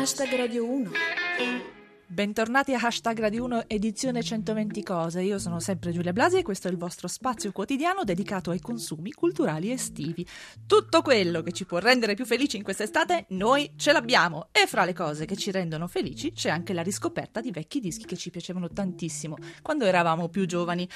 Hashtag Radio 1. Bentornati a Hashtag Radio 1 edizione 120 cose. Io sono sempre Giulia Blasi e questo è il vostro spazio quotidiano dedicato ai consumi culturali estivi. Tutto quello che ci può rendere più felici in quest'estate, noi ce l'abbiamo. E fra le cose che ci rendono felici c'è anche la riscoperta di vecchi dischi che ci piacevano tantissimo quando eravamo più giovani.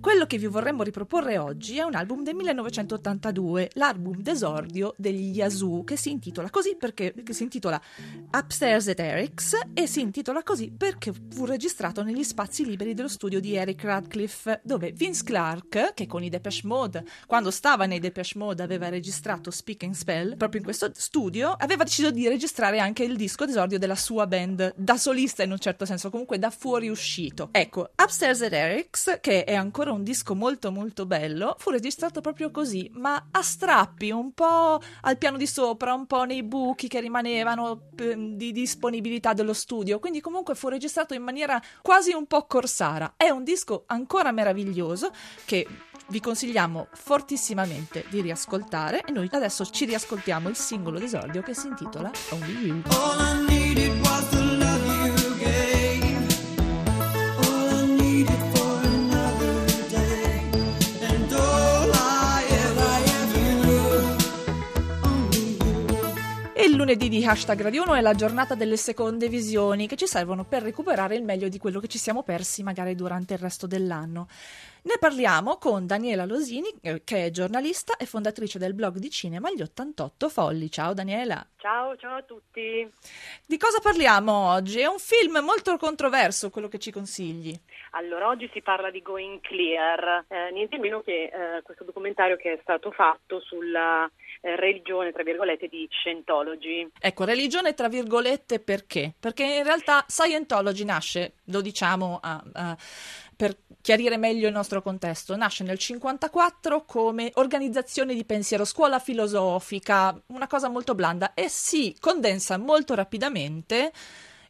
Quello che vi vorremmo riproporre oggi è un album del 1982, l'album d'esordio degli Yazoo, che si intitola così perché si intitola Upstairs at Eric's e si intitola così perché fu registrato negli spazi liberi dello studio di Eric Radcliffe, dove Vince Clark, che con i Depeche Mode, quando stava nei Depeche Mode, aveva registrato Speak and Spell, proprio in questo studio, aveva deciso di registrare anche il disco d'esordio della sua band, da solista in un certo senso, comunque da fuoriuscito. Ecco, Upstairs at Eric's, che è ancora un disco molto molto bello, fu registrato proprio così, ma a strappi, un po' al piano di sopra, un po' nei buchi che rimanevano di disponibilità dello studio, quindi comunque comunque fu registrato in maniera quasi un po' corsara. È un disco ancora meraviglioso che vi consigliamo fortissimamente di riascoltare e noi adesso ci riascoltiamo il singolo d'esordio che si intitola Only You. Lunedì di Hashtag Radio 1 è la giornata delle seconde visioni che ci servono per recuperare il meglio di quello che ci siamo persi magari durante il resto dell'anno. Ne parliamo con Daniela Losini, eh, che è giornalista e fondatrice del blog di cinema Gli 88 Folli. Ciao Daniela. Ciao, ciao a tutti. Di cosa parliamo oggi? È un film molto controverso quello che ci consigli. Allora, oggi si parla di Going Clear, eh, niente meno che eh, questo documentario che è stato fatto sulla eh, religione, tra virgolette, di Scientology. Ecco, religione tra virgolette perché? Perché in realtà Scientology nasce, lo diciamo a, a, per chiarire meglio il nostro contesto, nasce nel 1954 come organizzazione di pensiero, scuola filosofica, una cosa molto blanda e si condensa molto rapidamente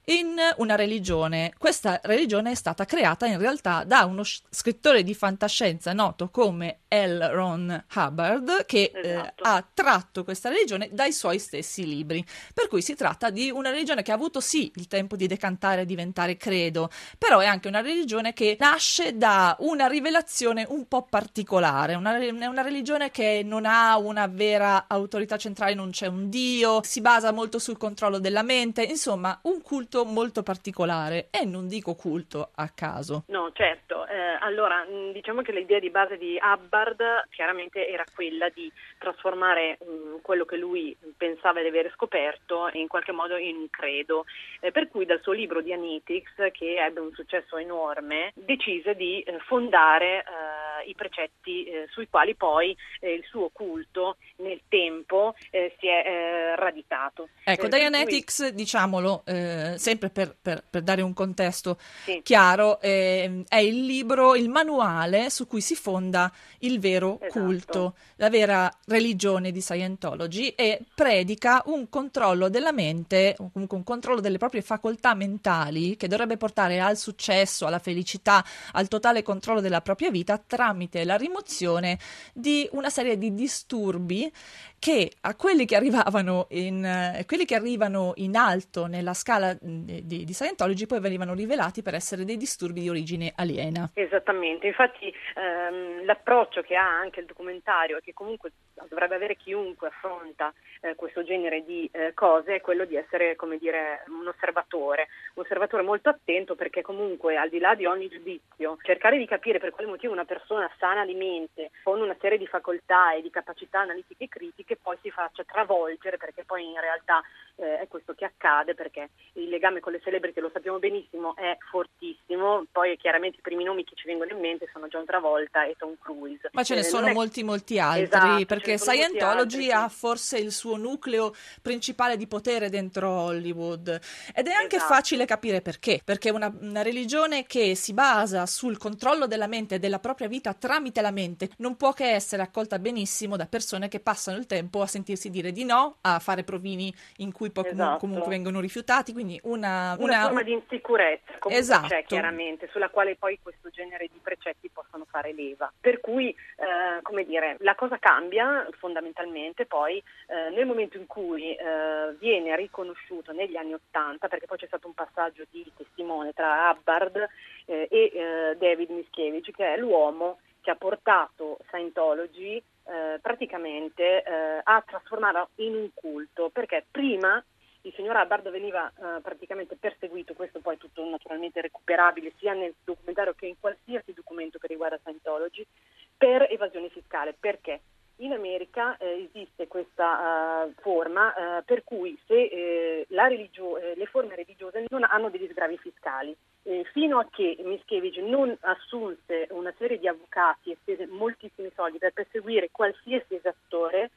in una religione. Questa religione è stata creata in realtà da uno scrittore di fantascienza noto come L. Ron Hubbard che eh, esatto. eh, ha tratto questa religione dai suoi stessi libri. Per cui si tratta di una religione che ha avuto sì il tempo di decantare e diventare credo, però è anche una religione che nasce da una rivelazione un po' particolare, una, è una religione che non ha una vera autorità centrale, non c'è un dio, si basa molto sul controllo della mente, insomma un culto molto particolare e non dico culto a caso. No, certo. Eh, allora, diciamo che l'idea di base di Hubbard chiaramente era quella di trasformare mh, quello che lui pensava di aver scoperto in qualche modo in un credo, eh, per cui dal suo libro di Anitics, che ebbe un successo enorme, decise di eh, fondare eh, i precetti eh, sui quali poi eh, il suo culto nel tempo eh, si è radicato. Ecco, Dianetics, cui... diciamolo, sempre per, per, per, dare un contesto sì. chiaro, è il libro, il manuale su cui si fonda il vero esatto. culto, la vera religione di Scientology e predica un controllo della mente, comunque un controllo delle proprie facoltà mentali che dovrebbe portare al successo, alla felicità, al totale controllo della propria vita tramite la rimozione di una serie di disturbi che a quelli che arrivavano in, eh, quelli che arrivano in alto nella scala di, di, di, Scientology poi venivano rivelati per essere dei disturbi di origine aliena. Esattamente, infatti ehm, l'approccio che ha anche il documentario e che comunque dovrebbe avere chiunque affronta eh, questo genere di eh, cose è quello di essere come dire un osservatore, un osservatore molto attento perché comunque al di là di ogni giudizio cercare di capire per quale motivo una persona sana di mente con una serie di facoltà e di capacità analitiche e critiche poi si faccia travolgere perché poi in realtà eh, è questo che accade perché il legame con le celebrity lo sappiamo benissimo è fortissimo. Poi chiaramente i primi nomi che ci vengono in mente sono John Travolta e Tom Cruise. Ma ce ne eh, sono è... molti molti altri esatto, perché Scientology ha forse il suo nucleo principale di potere dentro Hollywood. Ed è anche esatto. facile capire perché perché una, una religione che si basa sul controllo della mente e della propria vita tramite la mente, non può che essere accolta benissimo da persone che passano il tempo a sentirsi dire di no, a fare provini in cui poi esatto. comunque vengono rifiutati, quindi una, una, una forma di insicurezza comunque esatto. c'è chiaramente, sulla quale poi questo genere di precetti possono fare leva. Per cui, eh, come dire, la cosa cambia fondamentalmente poi eh, nel momento in cui eh, viene riconosciuto negli anni Ottanta, perché poi c'è stato un passaggio di testimone tra Hubbard eh, e eh, David Mischievich, che è l'uomo che ha portato Scientology eh, praticamente eh, a trasformarla in un culto, perché prima il signor Hubbard veniva eh, praticamente perseguito, questo poi è tutto naturalmente recuperabile sia nel documentario che in qualsiasi documento che riguarda Scientology, per evasione fiscale. Perché? In America eh, esiste questa uh, forma uh, per cui se eh, religio- eh, le forme religiose non hanno degli sgravi fiscali, fino a che Mischevich non assunse una serie di avvocati e spese moltissimi soldi per perseguire qualsiasi esattore,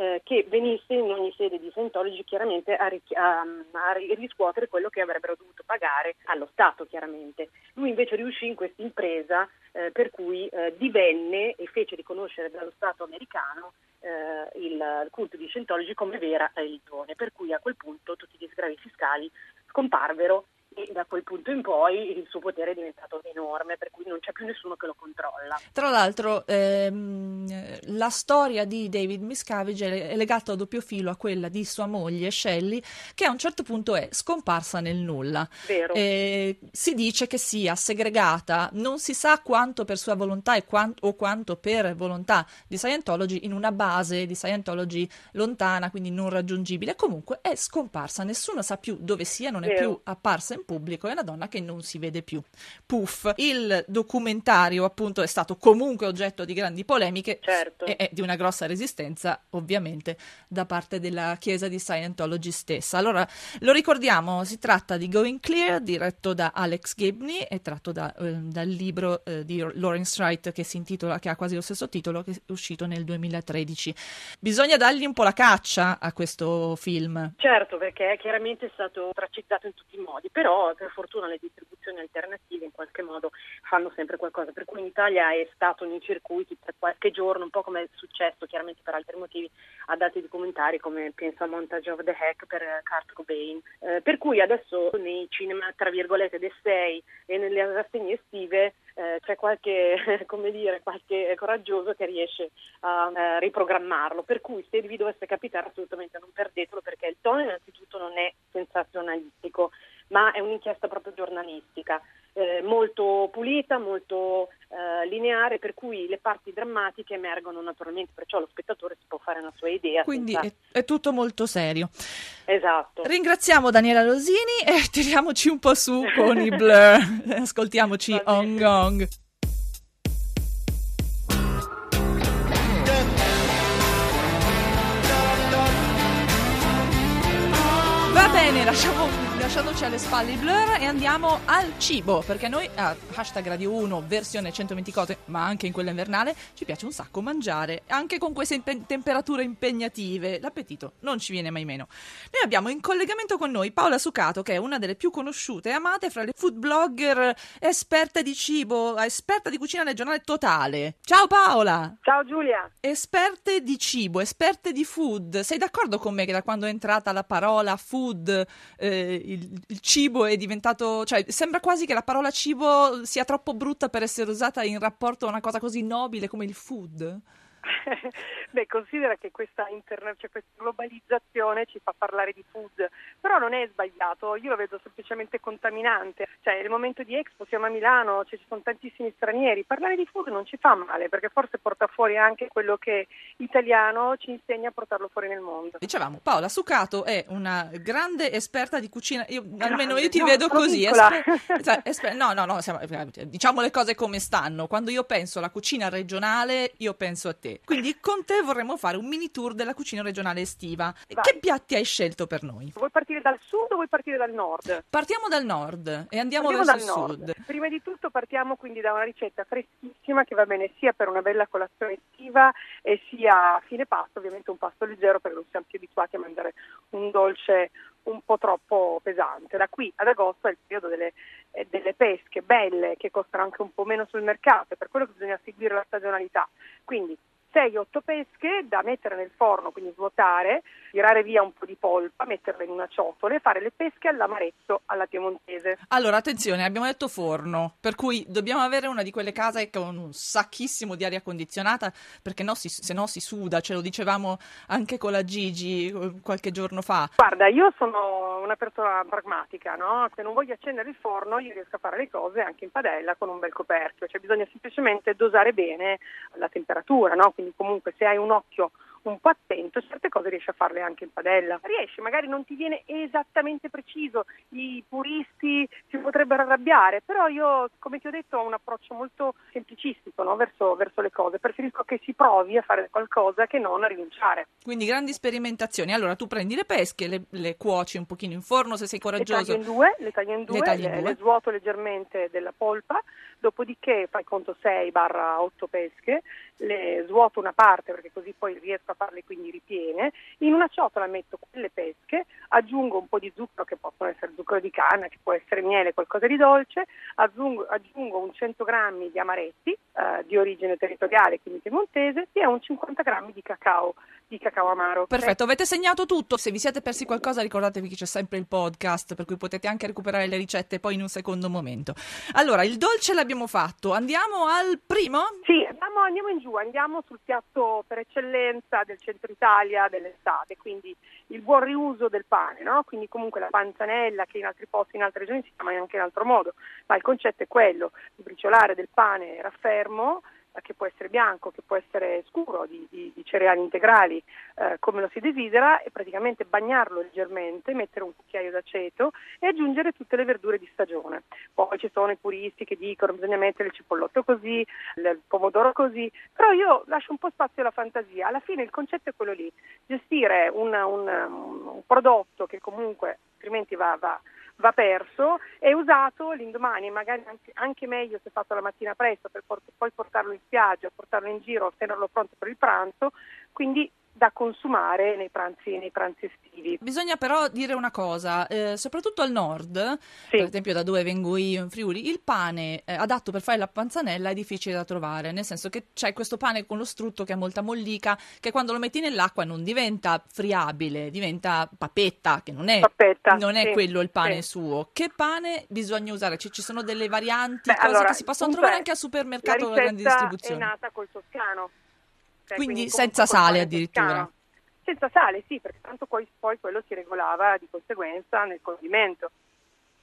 eh, che venisse in ogni sede di Scientology chiaramente a, ri- a, a, riscuotere quello che avrebbero dovuto pagare allo Stato chiaramente. Lui invece riuscì in questa impresa eh, per cui eh, divenne e fece riconoscere dallo Stato americano eh, il culto di Scientology come vera religione, per cui a quel punto tutti gli sgravi fiscali scomparvero da quel punto in poi il suo potere è diventato enorme, per cui non c'è più nessuno che lo controlla. Tra l'altro ehm, la storia di David Miscavige è legata a doppio filo a quella di sua moglie Shelley, che a un certo punto è scomparsa nel nulla. Eh, si dice che sia segregata, non si sa quanto per sua volontà quanto, o quanto per volontà di Scientology in una base di Scientology lontana, quindi non raggiungibile. Comunque è scomparsa, nessuno sa più dove sia, non è Vero. più apparsa in in pubblico è una donna che non si vede più. Puff. Il documentario appunto è stato comunque oggetto di grandi polemiche certo. e, e di una grossa resistenza ovviamente da parte della chiesa di Scientology stessa. Allora lo ricordiamo, si tratta di Going Clear diretto da Alex Gibney e tratto da, eh, dal libro eh, di Lawrence Wright che si intitola, che ha quasi lo stesso titolo, che è uscito nel 2013. Bisogna dargli un po' la caccia a questo film. Certo, perché chiaramente è stato tracizzato in tutti i modi, però per fortuna le distribuzioni alternative in qualche modo fanno sempre qualcosa, per cui in Italia è stato nei circuiti per qualche giorno, un po' come è successo chiaramente per altri motivi, a dati documentari come penso a Montage of the Hack per Kurt Cobain, eh, per cui adesso nei cinema tra virgolette del 6 e nelle rassegne estive eh, c'è qualche, come dire, qualche coraggioso che riesce a eh, riprogrammarlo, per cui se vi dovesse capitare assolutamente non perdetelo perché il tono innanzitutto non è sensazionalistico, ma è un'inchiesta proprio giornalistica, eh, molto pulita, molto eh, lineare, per cui le parti drammatiche emergono naturalmente, perciò lo spettatore si può fare una sua idea. Quindi senza... è, è, tutto molto serio. Esatto. Ringraziamo Daniela Rosini e tiriamoci un po' su con i blur. Ascoltiamoci Ong Gong. Lasciandoci alle spalle i blur e andiamo al cibo, perché noi a hashtag Radio 1 versione 120 cose, ma anche in quella invernale, ci piace un sacco mangiare, anche con queste impe- temperature impegnative, l'appetito non ci viene mai meno. Noi abbiamo in collegamento con noi Paola Sucato, che è una delle più conosciute e amate fra le food blogger esperte di cibo, esperta di cucina regionale totale. Ciao Paola! Ciao Giulia! Esperte di cibo, esperte di food, sei d'accordo con me che da quando è entrata la parola food, eh, il il, il, cibo è diventato, cioè sembra quasi che la parola cibo sia troppo brutta per essere usata in rapporto a una cosa così nobile come il food. Beh, considera che questa, interna- cioè questa, globalizzazione ci fa parlare di food, però non è sbagliato, io lo vedo semplicemente contaminante. Cioè, nel momento di Expo siamo a Milano, cioè, ci sono tantissimi stranieri, parlare di food non ci fa male, perché forse porta fuori anche quello che italiano ci insegna a portarlo fuori nel mondo. Dicevamo, Paola Sucato è una grande esperta di cucina, io, almeno io ti no, vedo così. Esper- cioè, esper- no, no, no, siamo, diciamo le cose come stanno. Quando io penso alla cucina regionale, io penso a te Quindi con te vorremmo fare un mini tour della cucina regionale estiva. Vai. Che piatti hai scelto per noi? Vuoi partire dal sud o vuoi partire dal nord? Partiamo dal nord e andiamo partiamo verso il sud. Prima di tutto partiamo quindi da una ricetta freschissima che va bene sia per una bella colazione estiva e sia a fine pasto, ovviamente un pasto leggero perché non siamo più abituati a mangiare un dolce un po' troppo pesante. Da qui ad agosto è il periodo delle, eh, delle pesche belle che costano anche un po' meno sul mercato, è per quello che bisogna seguire la stagionalità. Quindi 6-8 pesche da mettere nel forno, quindi svuotare, tirare via un po' di polpa, metterle in una ciotola e fare le pesche all'amarezzo alla piemontese. Allora, attenzione, abbiamo detto forno, per cui dobbiamo avere una di quelle case con un sacchissimo di aria condizionata, perché no, si, se no si suda, ce lo dicevamo anche con la Gigi eh, qualche giorno fa. Guarda, io sono una persona pragmatica, no? Se non voglio accendere il forno, io riesco a fare le cose anche in padella con un bel coperchio, cioè bisogna semplicemente dosare bene la temperatura, no? quindi comunque se hai un occhio un po' attento, certe cose riesci a farle anche in padella. Riesci, magari non ti viene esattamente preciso, i puristi potrebbero arrabbiare, però io, come ti ho detto, ho un approccio molto semplicistico no? verso, verso, le cose. Preferisco che si provi a fare qualcosa che non a rinunciare. Quindi grandi sperimentazioni. Allora tu prendi le pesche, le, le cuoci un pochino in forno se sei coraggioso. Le taglio in due, le, taglio in due, le, taglio in due. le svuoto leggermente della polpa, dopodiché fai conto 6-8 pesche, le svuoto una parte perché così poi riesco a farle quindi ripiene, in una ciotola metto quelle pesche, aggiungo un po' di zucchero che possono essere zucchero di canna, che può essere miele, qualcosa di dolce, aggiungo, aggiungo un 100 g di amaretti eh, di origine territoriale, quindi piemontese, e un 50 g di cacao di cacao amaro. Perfetto, avete segnato tutto. Se vi siete persi qualcosa, ricordatevi che c'è sempre il podcast, per cui potete anche recuperare le ricette poi in un secondo momento. Allora, il dolce l'abbiamo fatto. Andiamo al primo? Sì, andiamo, andiamo in giù, andiamo sul piatto per eccellenza del centro Italia dell'estate, quindi il buon riuso del pane, no? Quindi comunque la panzanella che in altri posti, in altre regioni si chiama anche in altro modo, ma il concetto è quello di briciolare del pane raffermo che può essere bianco, che può essere scuro, di, di, di cereali integrali, eh, come lo si desidera, e praticamente bagnarlo leggermente, mettere un cucchiaio d'aceto e aggiungere tutte le verdure di stagione. Poi ci sono i puristi che dicono bisogna mettere il cipollotto così, il pomodoro così, però io lascio un po' spazio alla fantasia. Alla fine il concetto è quello lì, gestire un, un, un prodotto che comunque altrimenti va, va va perso, è usato l'indomani, magari anche, meglio se fatto la mattina presto per poi portarlo in spiaggia, portarlo in giro, tenerlo pronto per il pranzo, quindi da consumare nei pranzi, nei pranzi, estivi. Bisogna però dire una cosa, eh, soprattutto al nord, sì. per esempio da dove vengo io in Friuli, il pane eh, adatto per fare la panzanella è difficile da trovare, nel senso che c'è questo pane con lo strutto che ha molta mollica, che quando lo metti nell'acqua non diventa friabile, diventa papetta, che non è, papetta, non è sì, quello il pane sì. suo. Che pane bisogna usare? Ci, ci sono delle varianti, Beh, cose allora, che si possono trovare anche al supermercato la grandi distribuzioni. è nata col toscano quindi, quindi senza sale addirittura. Senza sale, sì, perché tanto poi, poi quello si regolava di conseguenza nel condimento.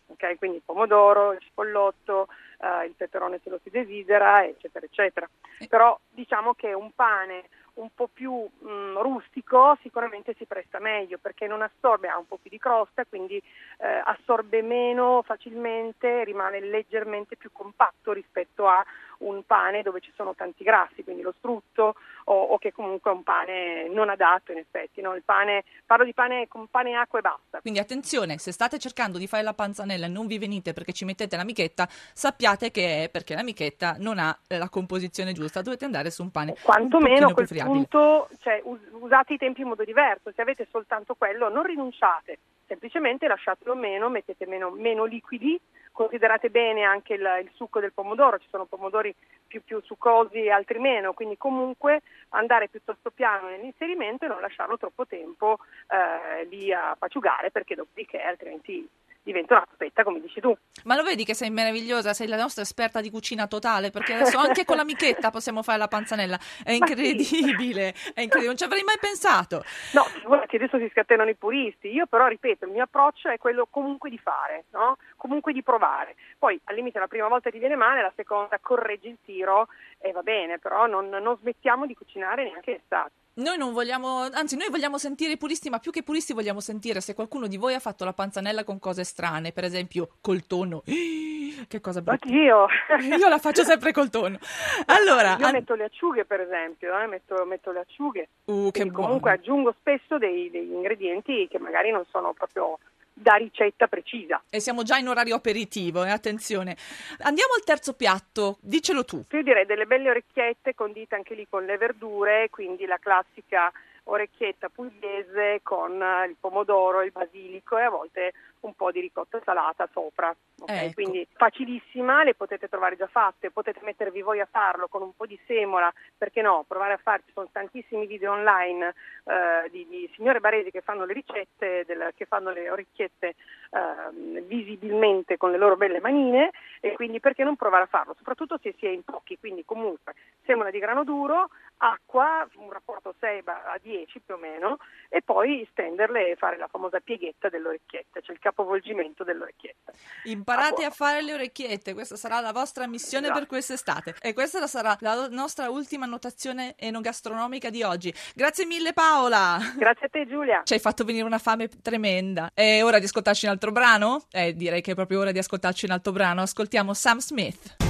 Okay, quindi il pomodoro, il cipollotto, eh, il peperone se lo si desidera, eccetera, eccetera. Eh. Però diciamo che un pane un po' più mh, mm, rustico sicuramente si presta meglio perché non assorbe, ha un po' più di crosta, quindi eh, assorbe meno facilmente, rimane leggermente più compatto rispetto a un pane dove ci sono tanti grassi, quindi lo strutto o, o che comunque è un pane non adatto in effetti. No? Pane, parlo di pane con pane, acqua e basta. Quindi attenzione, se state cercando di fare la panzanella e non vi venite perché ci mettete l'amichetta, sappiate che è perché l'amichetta non ha la composizione giusta, dovete andare su un pane Quantomeno a quel punto cioè, us- usate i tempi in modo diverso, se avete soltanto quello non rinunciate, semplicemente lasciatelo meno, mettete meno, meno liquidi considerate bene anche il, il, succo del pomodoro, ci sono pomodori più, più succosi e altri meno, quindi comunque andare piuttosto piano nell'inserimento e non lasciarlo troppo tempo eh, lì a paciugare perché dopodiché altrimenti diventa una pappetta, come dici tu. Ma lo vedi che sei meravigliosa, sei la nostra esperta di cucina totale, perché adesso anche con l'amichetta possiamo fare la panzanella. È incredibile, sì. è incredibile, non ci avrei mai pensato. No, figurati, adesso si scatenano i puristi. Io però, ripeto, il mio approccio è quello comunque di fare, no? comunque di provare. Poi al limite la prima volta ti viene male, la seconda correggi il tiro e va bene, però non, non smettiamo di cucinare neanche l'estate. Noi non vogliamo, anzi, noi vogliamo sentire i puristi, ma più che puristi vogliamo sentire se qualcuno di voi ha fatto la panzanella con cose strane, per esempio col tonno. Che cosa brutta. Oddio! Io la faccio sempre col tonno. Allora, Io an- metto le acciughe, per esempio, eh, metto, metto le acciughe. uh, che buono. comunque aggiungo spesso dei- degli ingredienti che magari non sono proprio da ricetta precisa. E siamo già in orario aperitivo, eh, attenzione. Andiamo al terzo piatto, dicelo tu. Io direi delle belle orecchiette condite anche lì con le verdure, quindi la classica orecchietta pugliese con eh, il pomodoro, il basilico e a volte un po' di ricotta salata sopra. ok? Ecco. Quindi facilissima, le potete trovare già fatte, potete mettervi voi a farlo con un po' di semola, perché no, provare a farci, sono tantissimi video online eh, di, di signore baresi che fanno le ricette, del- che fanno le orecchiette ehm, visibilmente con le loro belle manine e quindi perché non provare a farlo, soprattutto se si è in pochi, quindi comunque semola di grano duro, acqua, un rapporto 6 a 10 più o meno, e poi stenderle e fare la famosa pieghetta dell'orecchietta, cioè il capovolgimento dell'orecchietta. Imparate Ah, a fare le orecchiette, questa sarà la vostra missione Esatto. per quest'estate. E questa sarà la nostra ultima annotazione enogastronomica di oggi. Grazie mille Paola! Grazie a te Giulia. Ci hai fatto venire una fame tremenda. È ora di ascoltarci un altro brano? Eh, direi che è proprio ora di ascoltarci un altro brano. Ascoltiamo Sam Smith.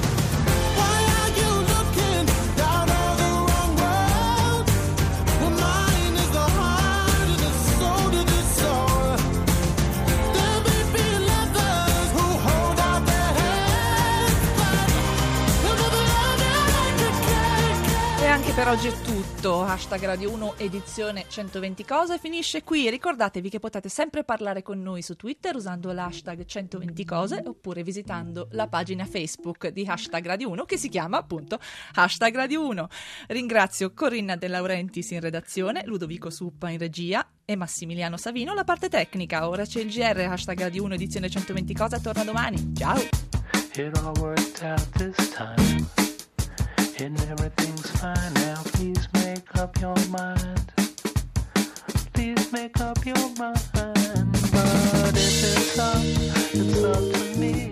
Per oggi è tutto. Hashtag Radio 1 edizione 120 cose finisce qui. Ricordatevi che potete sempre parlare con noi su Twitter usando l'hashtag 120 cose oppure visitando la pagina Facebook di Hashtag Radio 1 che si chiama appunto Hashtag Radio 1. Ringrazio Corinna De Laurentiis in redazione, Ludovico Suppa in regia e Massimiliano Savino la parte tecnica. Ora c'è il GR Hashtag Radio 1 edizione 120 cose. Torna domani. Ciao! And everything's fine now. Please make up your mind. Please make up your mind. But if it's up, it's up to me.